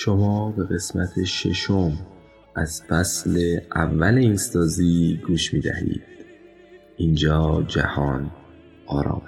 شما به قسمت ششم از فصل اول اینستازی گوش می دهید اینجا جهان آرام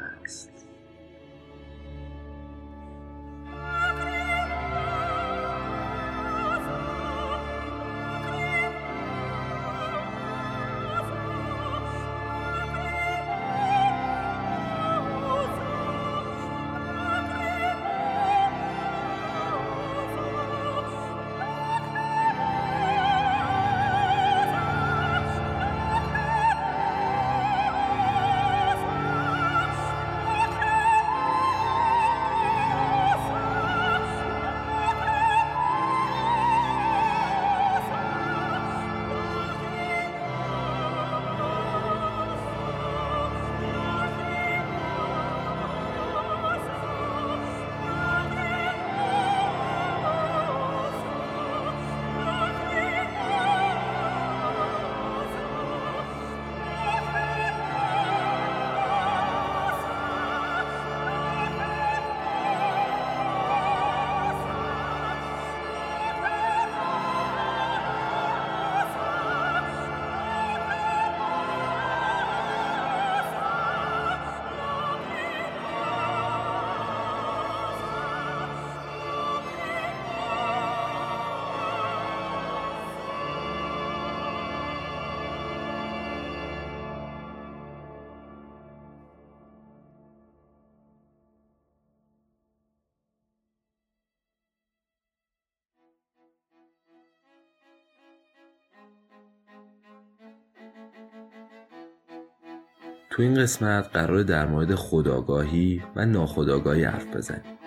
تو این قسمت قرار در مورد خداگاهی و ناخداگاهی حرف بزنیم.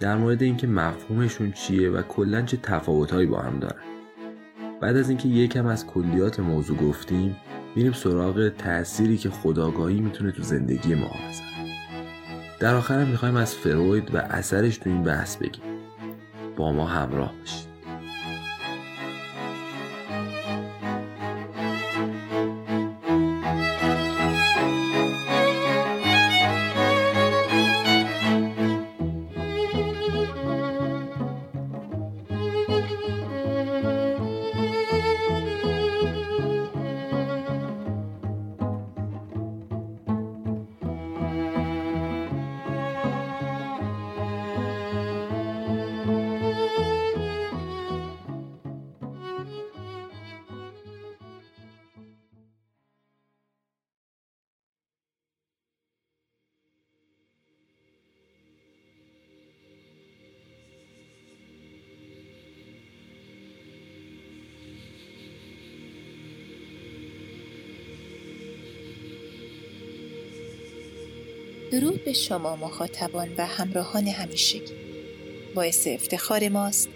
در مورد اینکه مفهومشون چیه و کلا چه تفاوتهایی با هم دارن. بعد از اینکه یکم از کلیات موضوع گفتیم میریم سراغ تأثیری که خداگاهی می‌تونه تو زندگی ما بزنه در آخر هم می‌خوایم از فروید و اثرش تو این بحث بگیم. با ما همراه باشید. درود به شما مخاطبان و همراهان همیشگی. باعث افتخار ماست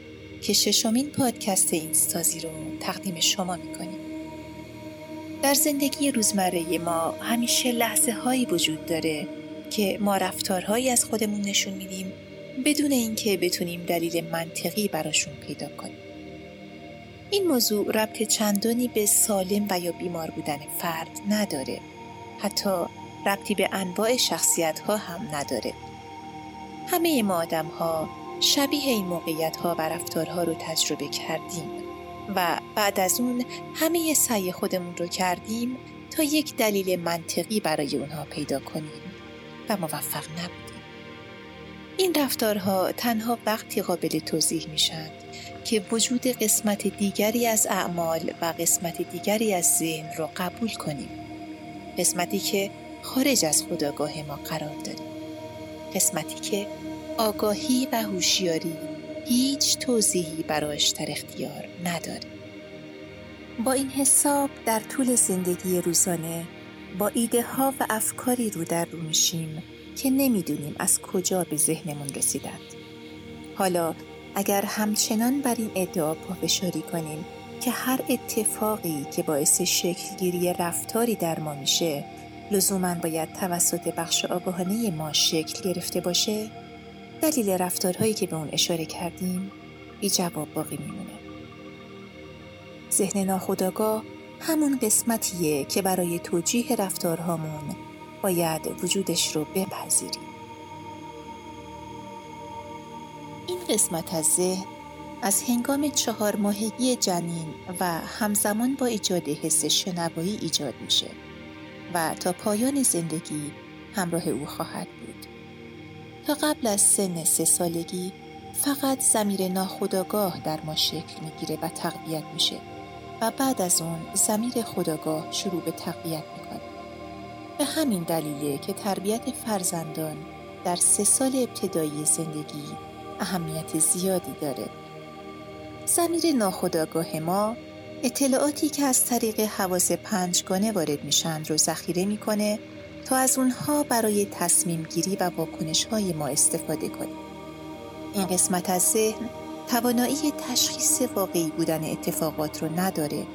که ششمین پادکست اینستازی رو تقدیم شما می‌کنیم. در زندگی روزمره ما همیشه لحظه هایی وجود داره که ما رفتارهایی از خودمون نشون میدیم بدون اینکه بتونیم دلیل منطقی براشون پیدا کنیم. این موضوع ربط چندانی به سالم و یا بیمار بودن فرد نداره. حتی ربطی به انواع شخصیت ها هم نداره. همه ما آدم ها شبیه این موقعیت ها و رفتارها رو تجربه کردیم و بعد از اون همه سعی خودمون رو کردیم تا یک دلیل منطقی برای اونها پیدا کنیم و موفق نبودیم. این رفتارها تنها وقتی قابل توضیح میشن که وجود قسمت دیگری از اعمال و قسمت دیگری از ذهن رو قبول کنیم. قسمتی که خارج از خداگاه ما قرار داریم. قسمتی که آگاهی و هوشیاری هیچ توضیحی برایش در اختیار نداره با این حساب در طول زندگی روزانه با ایده ها و افکاری رو در رو میشیم که نمی‌دونیم از کجا به ذهنمون رسیدند. حالا اگر همچنان بر این ادعا پافشاری کنیم که هر اتفاقی که باعث شکلگیری رفتاری در ما میشه لزوما باید توسط بخش آگاهانه ما شکل گرفته باشه؟ دلیل رفتارهایی که به اون اشاره کردیم بی جواب باقی میمونه. ذهن ناخداگاه همون قسمتیه که برای توجیه رفتارهامون باید وجودش رو بپذیریم. این قسمت از ذهن از هنگام چهار ماهگی جنین و همزمان با ایجاد حس شنوایی ایجاد میشه. و تا پایان زندگی همراه او خواهد بود. تا قبل از سن سه سالگی فقط زمیر ناخداگاه در ما شکل می‌گیره و تقویت میشه و بعد از اون زمیر خداگاه شروع به تقویت می‌کنه. به همین دلیله که تربیت فرزندان در سه سال ابتدایی زندگی اهمیت زیادی داره. زمیر ناخداگاه ما اطلاعاتی که از طریق حواس پنجگانه وارد میشن رو ذخیره می‌کنه تا از اونها برای تصمیم گیری و واکنش های ما استفاده کنیم. این قسمت از ذهن توانایی تشخیص واقعی بودن اتفاقات رو نداره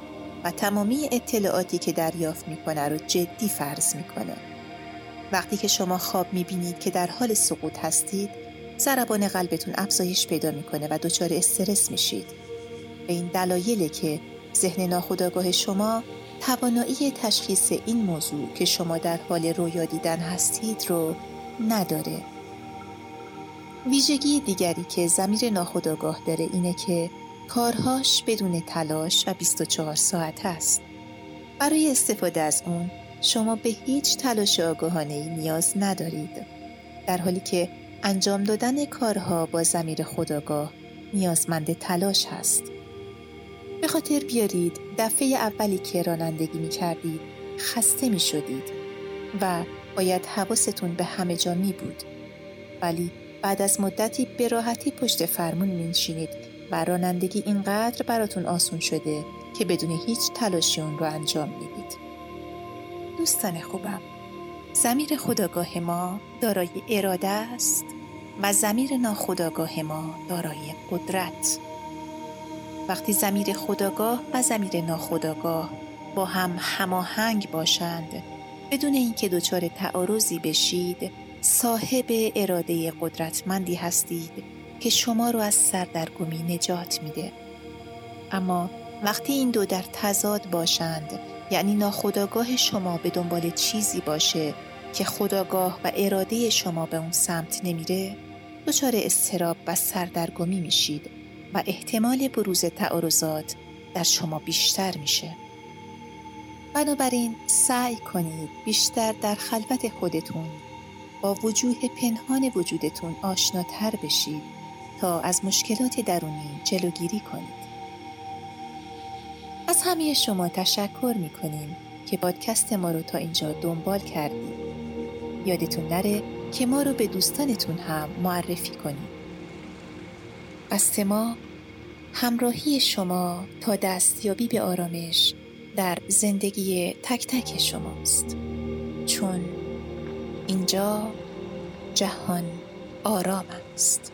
و تمامی اطلاعاتی که دریافت می‌کنه رو جدی فرض می‌کنه. وقتی که شما خواب می‌بینید که در حال سقوط هستید، ضربان قلبتون افزایش پیدا می‌کنه و دچار استرس میشید. به این دلایله که ذهن ناخودآگاه شما توانایی تشخیص این موضوع که شما در حال رویا دیدن هستید رو نداره. ویژگی دیگری که زمیر ناخودآگاه داره اینه که کارهاش بدون تلاش و 24 ساعت است. برای استفاده از اون شما به هیچ تلاش آگاهانه ای نیاز ندارید. در حالی که انجام دادن کارها با زمیر خداگاه نیازمند تلاش هست. به خاطر بیارید دفعه اولی که رانندگی می کردید خسته می شدید و باید حواستون به همه جا می بود. ولی بعد از مدتی به راحتی پشت فرمون می نشینید و رانندگی اینقدر براتون آسون شده که بدون هیچ تلاشی اون رو انجام می‌دید. دوستان خوبم زمیر خداگاه ما دارای اراده است و زمیر ناخداگاه ما دارای قدرت وقتی زمیر خداگاه و زمیر ناخداگاه با هم هماهنگ باشند بدون اینکه دچار تعارضی بشید صاحب اراده قدرتمندی هستید که شما رو از سردرگمی نجات میده. اما وقتی این دو در تضاد باشند یعنی ناخداگاه شما به دنبال چیزی باشه که خداگاه و اراده شما به اون سمت نمیره دچار استراب و سردرگمی میشید. و احتمال بروز تعارضات در شما بیشتر میشه. بنابراین سعی کنید بیشتر در خلوت خودتون با وجوه پنهان وجودتون آشناتر بشید تا از مشکلات درونی جلوگیری کنید. از همه شما تشکر می کنیم که پادکست ما رو تا اینجا دنبال کردید. یادتون نره که ما رو به دوستانتون هم معرفی کنید. قصد ما همراهی شما تا دستیابی به آرامش در زندگی تک تک شماست. چون اینجا جهان آرام است.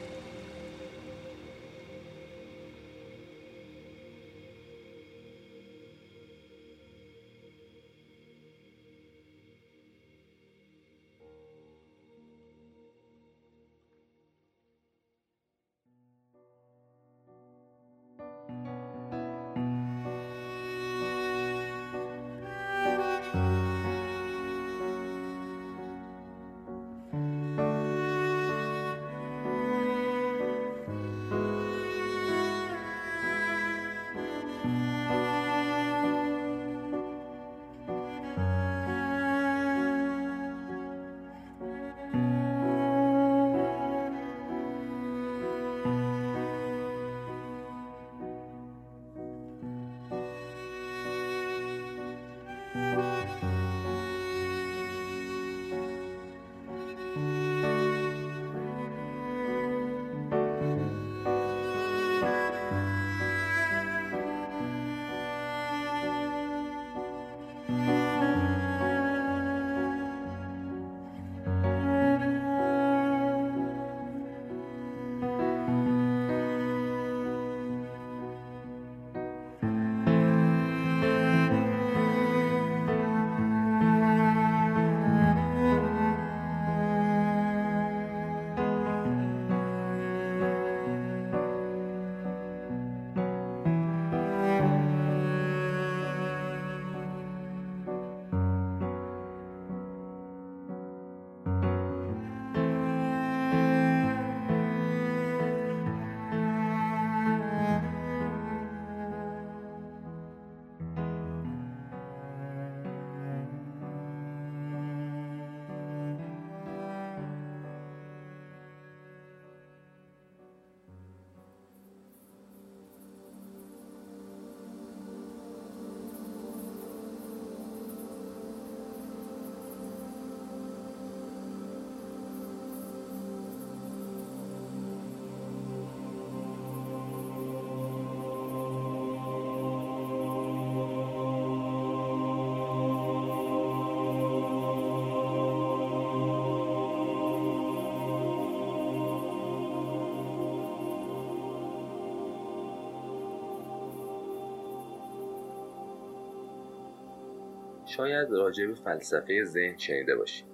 شاید راجع به فلسفه ذهن شنیده باشید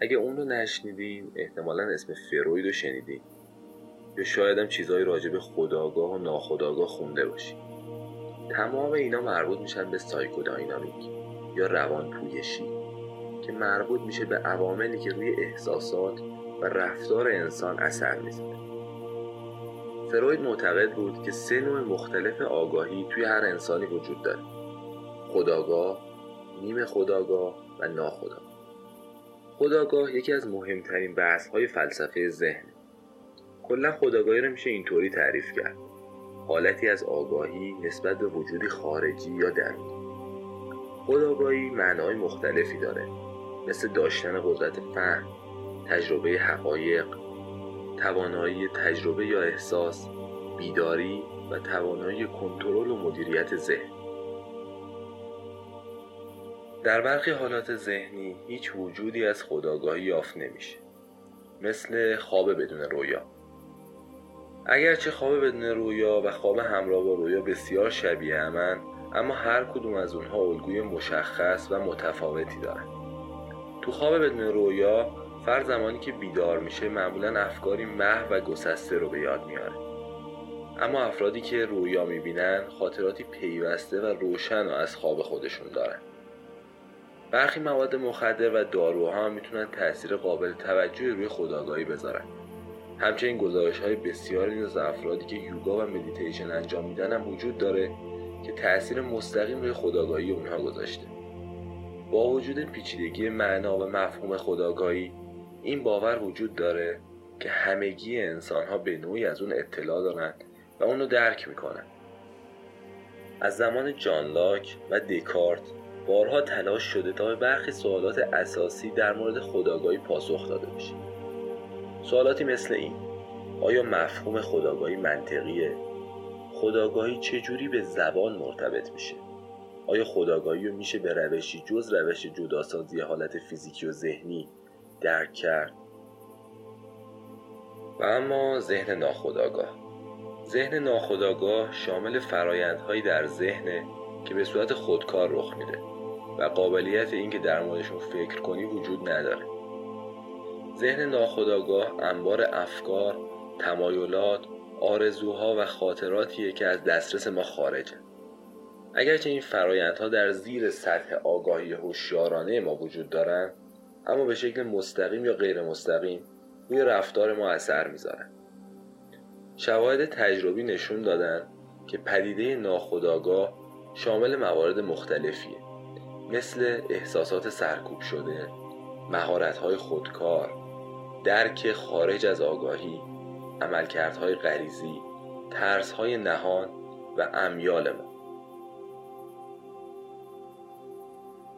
اگه اون رو نشنیدین احتمالا اسم فروید رو شنیدین یا شاید هم چیزهایی راجع به خداگاه و ناخداگاه خونده باشید تمام اینا مربوط میشن به سایکوداینامیک یا روان پویشی که مربوط میشه به عواملی که روی احساسات و رفتار انسان اثر می‌ذاره. فروید معتقد بود که سه نوع مختلف آگاهی توی هر انسانی وجود داره. خداگاه، نیم خداگاه و ناخداگاه. خداگاه یکی از مهمترین بحث های فلسفه ذهن. کلا خداگاهی رو میشه اینطوری تعریف کرد. حالتی از آگاهی نسبت به وجودی خارجی یا درونی. خداگاهی معنای مختلفی داره. مثل داشتن قدرت فهم تجربه حقایق توانایی تجربه یا احساس بیداری و توانایی کنترل و مدیریت ذهن. در برخی حالات ذهنی هیچ وجودی از خداگاهی یافت نمیشه. مثل خواب بدون رویا. اگرچه خواب بدون رویا و خواب همراه با رویا بسیار شبیه همن اما هر کدوم از اونها الگوی مشخص و متفاوتی دارن. تو خواب بدون رویا فرد زمانی که بیدار میشه معمولا افکاری محو و گسسته رو به یاد میاره. اما افرادی که رویا می‌بینن خاطراتی پیوسته و روشن و از خواب خودشون دارن. برخی مواد مخدر و داروها هم می‌تونن تاثیر قابل توجهی روی خداگاهی بذارن. همچنین گزارش های بسیاری از افرادی که یوگا و مدیتیشن انجام میدن هم وجود داره که تاثیر مستقیم روی خداگاهی اونها گذاشته. با وجود پیچیدگی معنا و مفهوم خداگاهی این باور وجود داره که همگی انسان ها به نوعی از اون اطلاع دارن و اونو درک می‌کنن. از زمان جان لاک و دکارت بارها تلاش شده تا به برخی سوالات اساسی در مورد خداگاهی پاسخ داده بشه سوالاتی مثل این آیا مفهوم خداگاهی منطقیه؟ خداگاهی چجوری به زبان مرتبط میشه؟ آیا خداگاهی رو میشه به روشی جز روش جداسازی حالت فیزیکی و ذهنی درک کرد؟ و اما ذهن ناخداگاه ذهن ناخداگاه شامل فرایندهایی در ذهنه که به صورت خودکار رخ میده و قابلیت اینکه در موردشون فکر کنی وجود نداره ذهن ناخداگاه انبار افکار، تمایلات، آرزوها و خاطراتیه که از دسترس ما خارجه. اگرچه این فرایندها در زیر سطح آگاهی هوشیارانه ما وجود دارن، اما به شکل مستقیم یا غیر مستقیم روی رفتار ما اثر می‌ذارن. شواهد تجربی نشون دادن که پدیده ناخداگاه شامل موارد مختلفیه مثل احساسات سرکوب شده، مهارت‌های خودکار، درک خارج از آگاهی، عملکردهای غریزی، ترسهای نهان و امیال ما.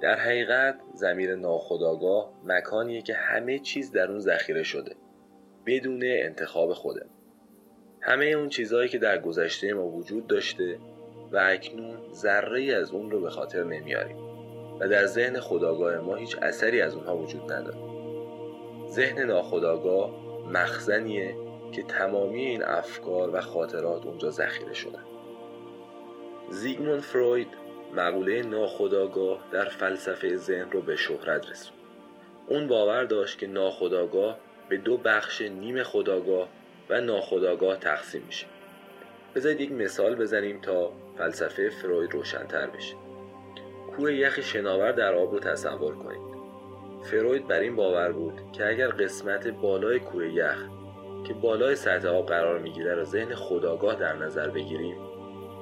در حقیقت زمیر ناخداگاه مکانیه که همه چیز در اون ذخیره شده بدون انتخاب خودم همه اون چیزهایی که در گذشته ما وجود داشته و اکنون ذره از اون رو به خاطر نمیاریم و در ذهن خداگاه ما هیچ اثری از اونها وجود نداره. ذهن ناخداگاه مخزنیه که تمامی این افکار و خاطرات اونجا ذخیره شدن. زیگموند فروید مقوله ناخداگاه در فلسفه ذهن رو به شهرت رسوند. اون باور داشت که ناخداگاه به دو بخش نیم خداگاه و ناخداگاه تقسیم میشه. بذارید یک مثال بزنیم تا فلسفه فروید روشنتر بشه. کوه یخ شناور در آب رو تصور کنید. فروید بر این باور بود که اگر قسمت بالای کوه یخ که بالای سطح آب قرار می‌گیره را ذهن خداگاه در نظر بگیریم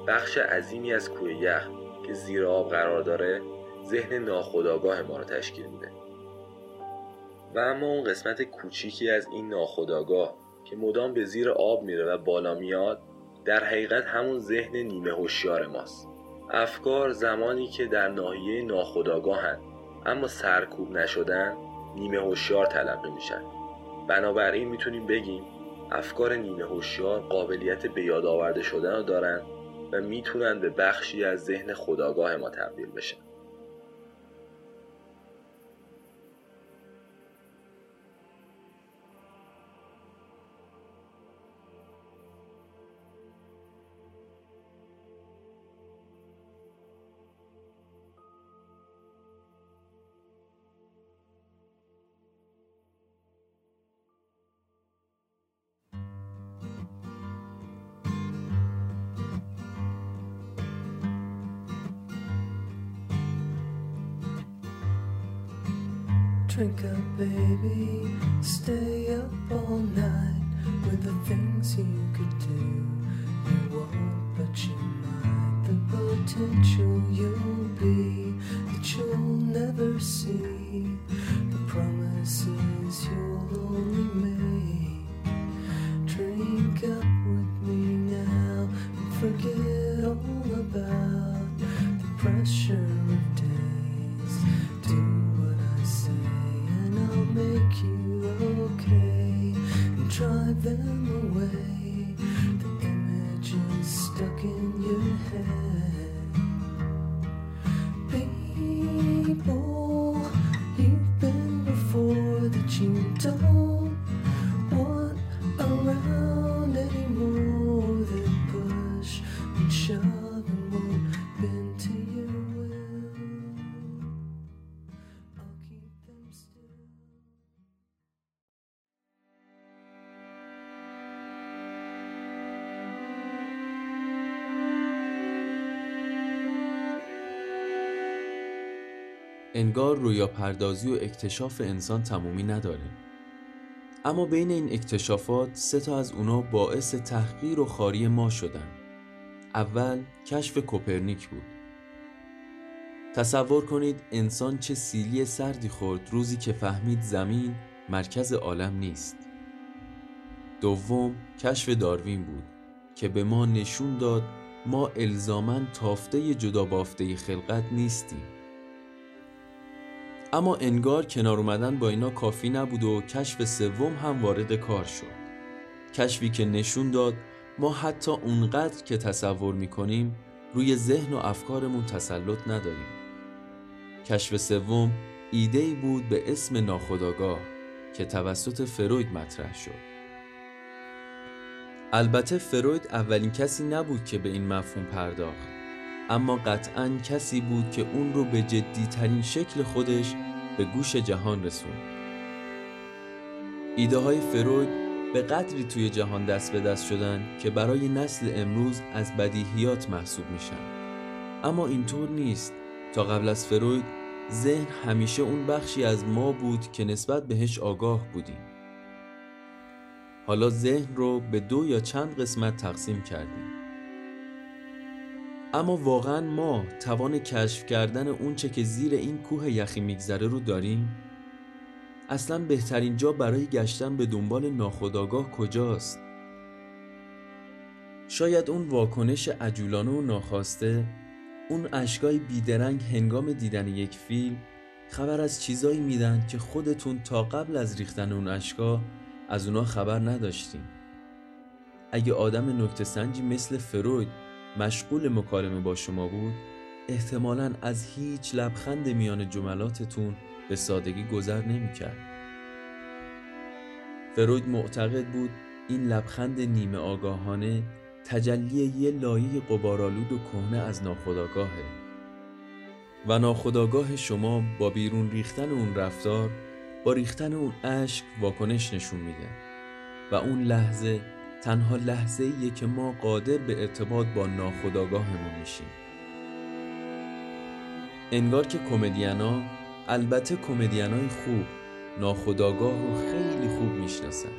بخش عظیمی از کوه یخ که زیر آب قرار داره ذهن ناخداگاه ما رو تشکیل میده. و اما اون قسمت کوچیکی از این ناخداگاه که مدام به زیر آب میره و بالا میاد در حقیقت همون ذهن نیمه هوشیار ماست. افکار زمانی که در ناحیه ناخداگاهن اما سرکوب نشدن نیمه هوشیار تلقی میشن. بنابراین می‌تونیم بگیم افکار نیمه هوشیار قابلیت به یاد آورده شدن رو دارن و می‌تونن به بخشی از ذهن خداگاه ما تبدیل بشن. Drink up, baby, stay up all night with the things you could do. You won't, but you might. The potential you'll be that you'll never see. انگار رویا پردازی و اکتشاف انسان تمومی نداره. اما بین این اکتشافات سه تا از اونا باعث تحقیر و خاری ما شدن. اول کشف کوپرنیک بود. تصور کنید انسان چه سیلی سردی خورد روزی که فهمید زمین مرکز عالم نیست. دوم کشف داروین بود که به ما نشون داد ما الزامن تافته جدا بافته خلقت نیستیم. اما انگار کنار اومدن با اینا کافی نبود و کشف سوم هم وارد کار شد. کشفی که نشون داد ما حتی اونقدر که تصور می‌کنیم روی ذهن و افکارمون تسلط نداریم. کشف سوم ایده ای بود به اسم ناخودآگاه که توسط فروید مطرح شد. البته فروید اولین کسی نبود که به این مفهوم پرداخت. اما قطعا کسی بود که اون رو به جدی ترین شکل خودش به گوش جهان رسوند. ایده های فروید به قدری توی جهان دست به دست شدن که برای نسل امروز از بدیهیات محسوب میشن. اما اینطور نیست. تا قبل از فروید ذهن همیشه اون بخشی از ما بود که نسبت بهش آگاه بودیم. حالا ذهن رو به دو یا چند قسمت تقسیم کردیم. اما واقعا ما توان کشف کردن اونچه که زیر این کوه یخی میگذره رو داریم؟ اصلا بهترین جا برای گشتن به دنبال ناخودآگاه کجاست؟ شاید اون واکنش عجولانه و ناخواسته اون اشکای بیدرنگ هنگام دیدن یک فیلم خبر از چیزایی میدن که خودتون تا قبل از ریختن اون اشکا از اونا خبر نداشتیم اگه آدم نکته سنجی مثل فروید مشغول مکالمه با شما بود احتمالا از هیچ لبخند میان جملاتتون به سادگی گذر نمی‌کرد. فروید معتقد بود این لبخند نیمه آگاهانه تجلی یه لایه قبارالود و کهنه از ناخودآگاهه و ناخودآگاه شما با بیرون ریختن اون رفتار با ریختن اون اشک واکنش نشون میده و اون لحظه تنها لحظه ایه که ما قادر به ارتباط با ناخودآگاهمون میشیم. انگار که کمدینا البته کمدینای خوب ناخودآگاه رو خیلی خوب می‌شناسن.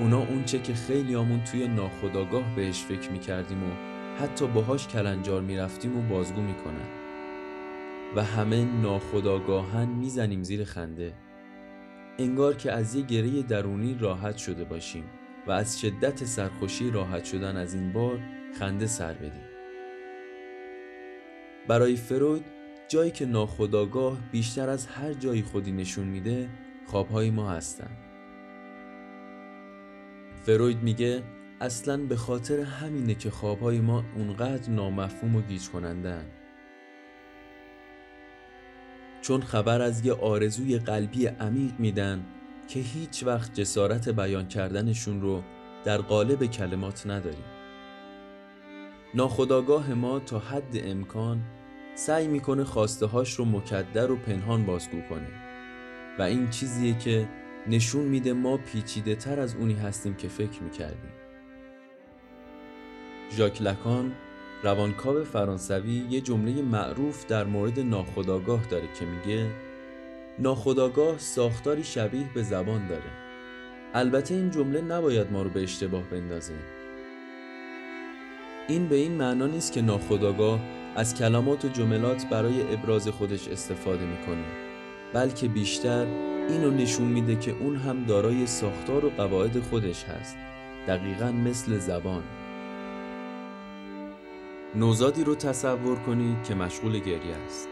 اونا اونچه که خیلی آمون توی ناخودآگاه بهش فکر می‌کردیم و حتی باهاش کلنجار می‌رفتیم و بازگو می‌کنن. و همه ناخودآگاهن می‌زنیم زیر خنده. انگار که از یه گره درونی راحت شده باشیم. و از شدت سرخوشی راحت شدن از این بار خنده سر بدیم. برای فروید جایی که ناخودآگاه بیشتر از هر جایی خودی نشون میده خوابهای ما هستن. فروید میگه اصلا به خاطر همینه که خوابهای ما اونقدر نامفهوم و گیج کنندن چون خبر از یه آرزوی قلبی عمیق میدن که هیچ وقت جسارت بیان کردنشون رو در قالب کلمات نداریم. ناخداگاه ما تا حد امکان سعی می‌کنه خواسته هاش رو مکدر و پنهان بازگو کنه و این چیزیه که نشون میده ما پیچیده تر از اونی هستیم که فکر می‌کردیم. ژاک لکان روانکاو فرانسوی یه جمله معروف در مورد ناخودآگاه داره که میگه ناخداگاه ساختاری شبیه به زبان داره. البته این جمله نباید ما رو به اشتباه بندازه. این به این معنا نیست که ناخداگاه از کلمات و جملات برای ابراز خودش استفاده می‌کنه بلکه بیشتر اینو نشون میده که اون هم دارای ساختار و قواعد خودش هست دقیقا مثل زبان. نوزادی رو تصور کنید که مشغول گریه است.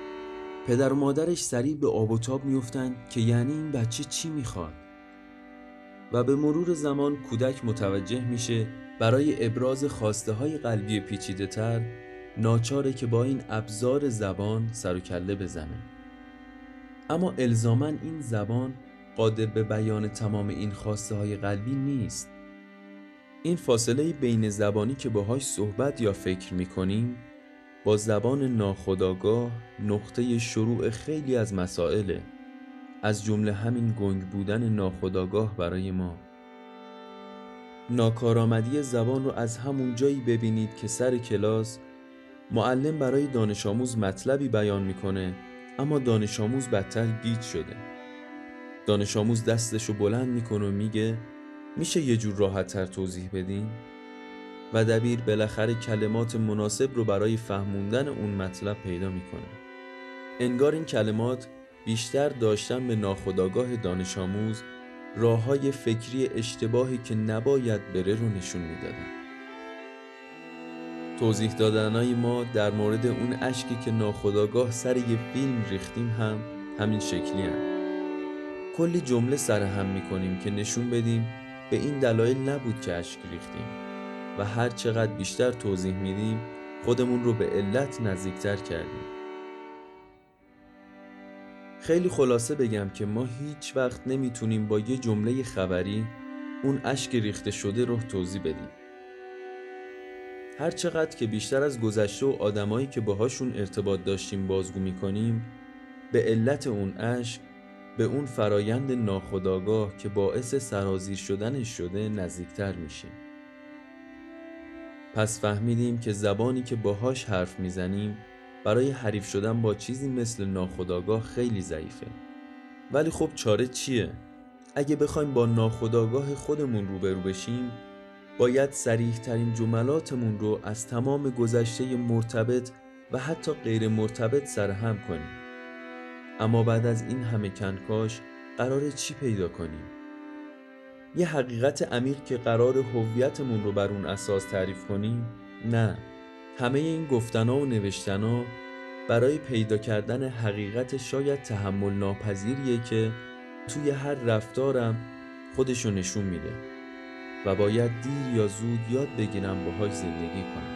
پدر و مادرش سریع به آب و تاب میفتن که یعنی این بچه چی می‌خواد. و به مرور زمان کودک متوجه میشه برای ابراز خواسته های قلبی پیچیده تر ناچاره که با این ابزار زبان سر و کله بزنه. اما الزاما این زبان قادر به بیان تمام این خواسته های قلبی نیست. این فاصله بین زبانی که باهاش صحبت یا فکر می‌کنیم با زبان ناخداگاه نقطه شروع خیلی از مسائله. از جمله همین گنگ بودن ناخداگاه برای ما. ناکارآمدی زبان رو از همون جایی ببینید که سر کلاس معلم برای دانش آموز مطلبی بیان می‌کنه اما دانش آموز بدتر گیج شده. دانش آموز دستشو بلند می‌کنه و میگه میشه یه جور راحت تر توضیح بدین؟ و دبیر بالاخره کلمات مناسب رو برای فهموندن اون مطلب پیدا می‌کنه. انگار این کلمات بیشتر داشتن به ناخودآگاه دانش آموز راه های فکری اشتباهی که نباید بره رو نشون می‌دادن. توضیح دادنهای ما در مورد اون اشکی که ناخداگاه سر یه فیلم ریختیم هم همین شکلی هم. کلی جمله سر هم می‌کنیم که نشون بدیم به این دلایل نبود که اشک ریختیم. و هر چقدر بیشتر توضیح میدیم خودمون رو به علت نزدیکتر کردیم. خیلی خلاصه بگم که ما هیچ وقت نمی‌تونیم با یه جمله خبری اون اشک ریخته شده رو توضیح بدیم. هر چقدر که بیشتر از گذشته و آدمایی که باهاشون ارتباط داشتیم بازگو می‌کنیم به علت اون اشک به اون فرایند ناخداگاه که باعث سرازیر شدنش شده نزدیکتر میشیم. پس فهمیدیم که زبانی که باهاش حرف می‌زنیم برای حریف شدن با چیزی مثل ناخداگاه خیلی ضعیفه ولی خب چاره چیه؟ اگه بخوایم با ناخداگاه خودمون روبرو بشیم باید سریح ترین جملاتمون رو از تمام گذشته مرتبط و حتی غیر مرتبط سرهم کنیم اما بعد از این همه کنکاش قرار چی پیدا کنیم؟ یه حقیقت عمیق که قرار هویتمون رو بر اون اساس تعریف کنیم؟ نه همه این گفتنا و نوشتنا برای پیدا کردن حقیقت شاید تحمل ناپذیریه که توی هر رفتارم خودشو نشون میده و باید دیر یا زود یاد بگیرم باهاش زندگی کنم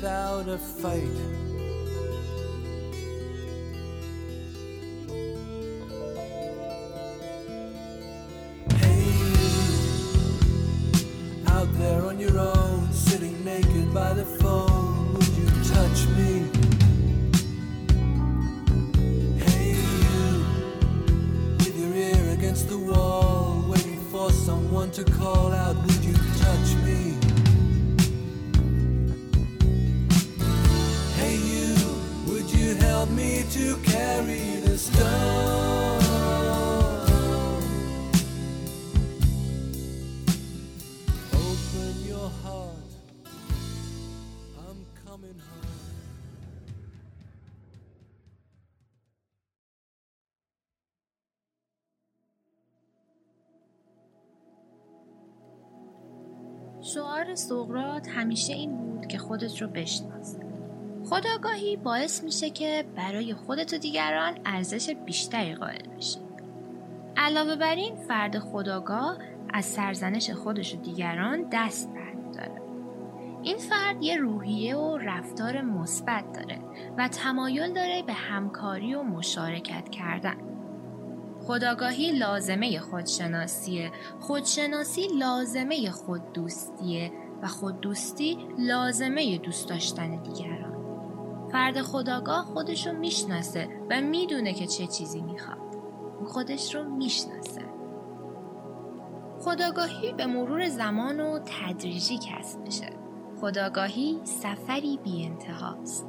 Without a fight. شعار سقراط همیشه این بود که خودت رو بشناس. خداگاهی باعث میشه که برای خودت و دیگران ارزش بیشتری قائل بشی. علاوه بر این فرد خداگاه از سرزنش خودش و دیگران دست برمیداره. این فرد یه روحیه و رفتار مثبت داره و تمایل داره به همکاری و مشارکت کردن. خداگاهی لازمه خودشناسیه. خودشناسی لازمه خود دوستیه و خود دوستی لازمه دوست داشتن دیگران. فرد خداگاه خودش رو می‌شناسه و می‌دونه که چه چیزی می‌خواد. خودش رو می‌شناسه. خداگاهی به مرور زمان و تدریجی کسب میشه. خداگاهی سفری بی انتهاست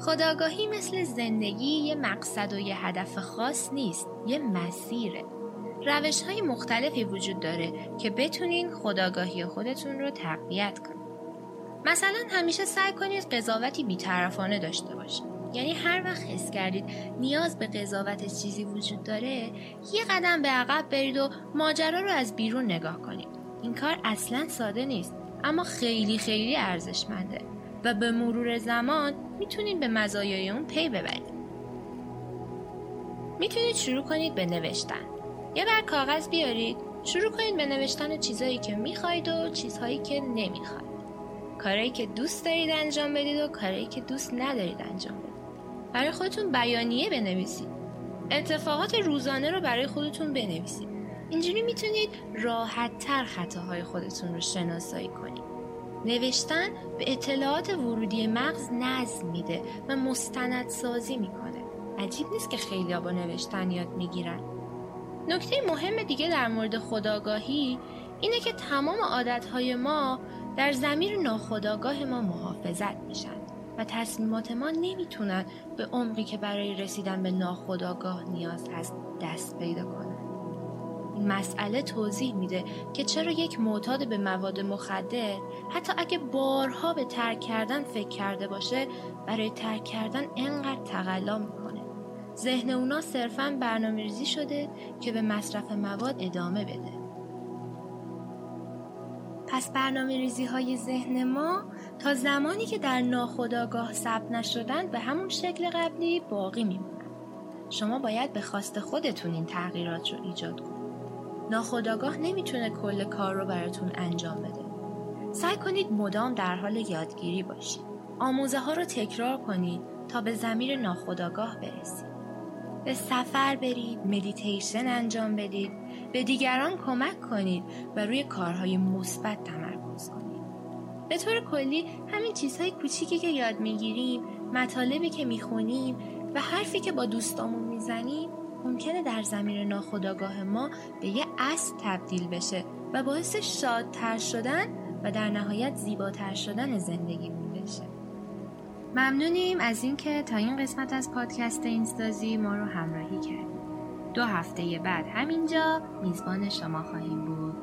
خداگاهی مثل زندگی یه مقصد و یه هدف خاص نیست یه مسیره. روش های مختلفی وجود داره که بتونین خداگاهی خودتون رو تقویت کنید مثلا همیشه سعی کنید قضاوتی بیطرفانه داشته باشید یعنی هر وقت حس کردید نیاز به قضاوت چیزی وجود داره یه قدم به عقب برید و ماجرا رو از بیرون نگاه کنید. این کار اصلا ساده نیست اما خیلی خیلی ارزشمنده. و به مرور زمان می‌تونید به مزایای اون پی ببرید می‌تونید شروع کنید به نوشتن. یه بر کاغذ بیارید شروع کنید به نوشتن چیزهایی که می‌خواید و چیزهایی که نمی‌خواید. کارهایی که دوست دارید انجام بدید و کارهایی که دوست ندارید انجام بدید. برای خودتون بیانیه بنویسید. اتفاقات روزانه رو برای خودتون بنویسید. اینجوری می‌تونید راحت تر خطاهای خودتون رو شناسایی کنید. نوشتن به اطلاعات ورودی مغز نظم میده و مستندسازی می‌کنه. عجیب نیست که خیلی با نوشتن یاد می‌گیرن. نکته مهم دیگه در مورد خداگاهی اینه که تمام عادتهای ما در زمیر ناخداگاه ما محافظت میشن و تصمیمات ما نمی‌تونن به عمقی که برای رسیدن به ناخداگاه نیاز هست دست پیدا کنن. مسئله توضیح میده که چرا یک معتاد به مواد مخدر حتی اگه بارها به ترک کردن فکر کرده باشه برای ترک کردن انقدر تقلا می‌کنه. ذهن اونا صرفا برنامه ریزی شده که به مصرف مواد ادامه بده. پس برنامه ریزی های ذهن ما تا زمانی که در ناخودآگاه ثبت نشدن به همون شکل قبلی باقی میمونن. شما باید به خواست خودتون این تغییرات رو ایجاد کنید. ناخودآگاه نمی‌تونه کل کار رو براتون انجام بده. سعی کنید مدام در حال یادگیری باشید. آموزه ها رو تکرار کنید تا به زمیر ناخودآگاه برسید. به سفر برید مدیتیشن انجام بدید. به دیگران کمک کنید و روی کارهای مثبت تمرکز کنید. به طور کلی همین چیزهای کوچیکی که یاد می‌گیریم مطالبی که می‌خونیم و حرفی که با دوستامون می‌زنیم ممکنه در زمین ناخودآگاه ما به یه اصل تبدیل بشه و باعث شادتر شدن و در نهایت زیباتر شدن زندگیمون بشه. ممنونیم از اینکه تا این قسمت از پادکست اینستازی ما رو همراهی کردید. دو هفته بعد همینجا میزبان شما خواهیم بود.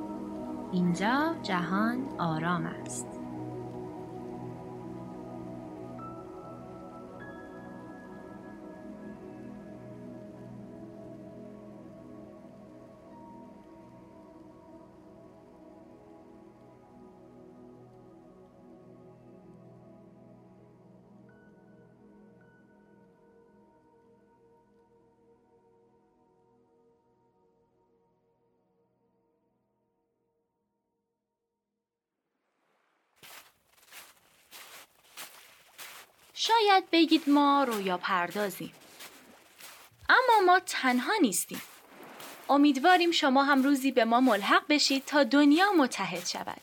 اینجا جهان آرام است. شاید بگید ما رویا پردازیم. اما ما تنها نیستیم. امیدواریم شما هم روزی به ما ملحق بشید تا دنیا متحد شود.